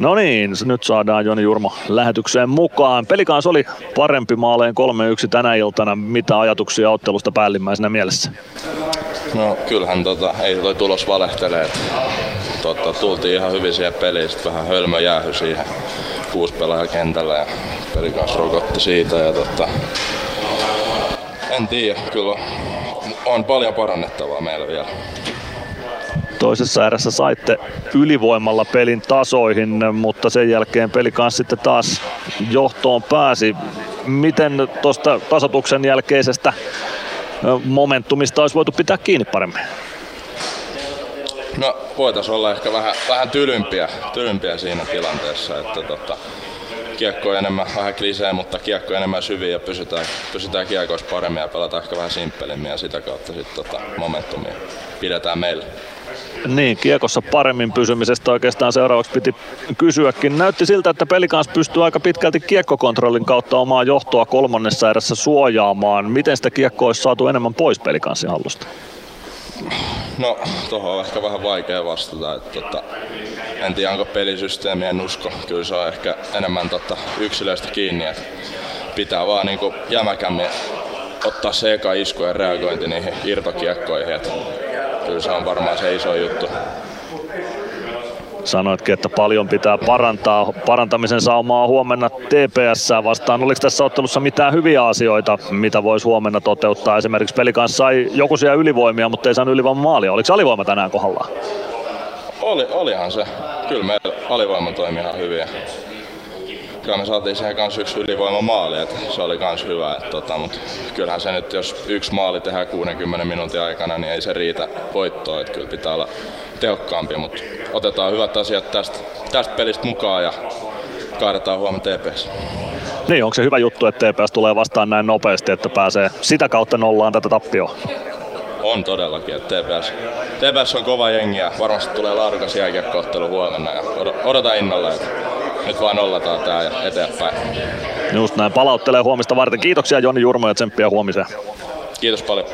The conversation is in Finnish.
No niin, nyt saadaan Joni Jurmo lähetykseen mukaan. Pelikans oli parempi maaleen 3-1 tänä iltana. Mitä ajatuksia ottelusta päällimmäisenä mielessä? No kyllähän tota, ei toi tulos valehtelee. Tota, tultiin ihan hyvin siihen peliin, sitten vähän hölmö jäähy siihen kuusi pelaajaa kentällä ja pelikans rokotti siitä. Ja tota, en tiedä, kyllä on paljon parannettavaa meillä vielä. Toisessa erässä saitte ylivoimalla pelin tasoihin, mutta sen jälkeen peli kanssa sitten taas johtoon pääsi. Miten tuosta tasotuksen jälkeisestä momentumista olisi voitu pitää kiinni paremmin? No voitaisiin olla ehkä vähän, vähän tylympiä, tylympiä siinä tilanteessa, että tota, kiekko enemmän, vähän klisee, mutta kiekko enemmän syviä ja pysytään, pysytään kiekoissa paremmin ja pelataan ehkä vähän simppelimmin ja sitä kautta sitten tota, momentumia pidetään meillä. Niin, kiekossa paremmin pysymisestä oikeastaan seuraavaksi piti kysyäkin. Näytti siltä, että pelikans pystyy aika pitkälti kiekkokontrollin kautta omaa johtoa kolmannessa erässä suojaamaan. Miten sitä kiekkoa olisi saatu enemmän pois pelikanssin hallusta? No, tuohon on ehkä vähän vaikea vastata. Että, tota, en tiedä, onko pelisysteemi, en usko. Kyllä se on ehkä enemmän tota, yksilöistä kiinni. Että pitää vaan niinku jämäkämmin ottaa se eka isku ja reagointi niihin irtokiekkoihin. Että kyllä se on varmaan se iso juttu. Sanoitkin, että paljon pitää parantaa. Parantamisen saumaa huomenna TPS vastaan. Oliko tässä ottelussa mitään hyviä asioita, mitä voisi huomenna toteuttaa? Esimerkiksi peli kanssa sai joku siellä ylivoimia, mutta ei saanut ylivoiman maalia. Oliko alivoima tänään kohdallaan? Oli, olihan se. Kyllä meillä alivoima toimi ihan hyvin. Kyllä me saatiin siihen kanssa yksi ylivoima maali, että se oli kans hyvä. Että, tota, mutta kyllähän se nyt, jos yksi maali tehdään 60 minuutin aikana, niin ei se riitä voittoon. Että kyllä pitää olla tehokkaampi, mutta otetaan hyvät asiat tästä, tästä pelistä mukaan ja kaadetaan huomenna TPS. Niin, onko se hyvä juttu, että TPS tulee vastaan näin nopeasti, että pääsee sitä kautta nollaan tätä tappioa? On todellakin, että TPS, TPS on kova jengi ja varmasti tulee laadukas jääkiekkoottelu huomenna ja odotan innolla, että nyt vaan nollataan tää ja eteenpäin. Just näin, palauttelee huomista varten. Kiitoksia Joni Jurmo ja tsemppiä huomiseen. Kiitos paljon.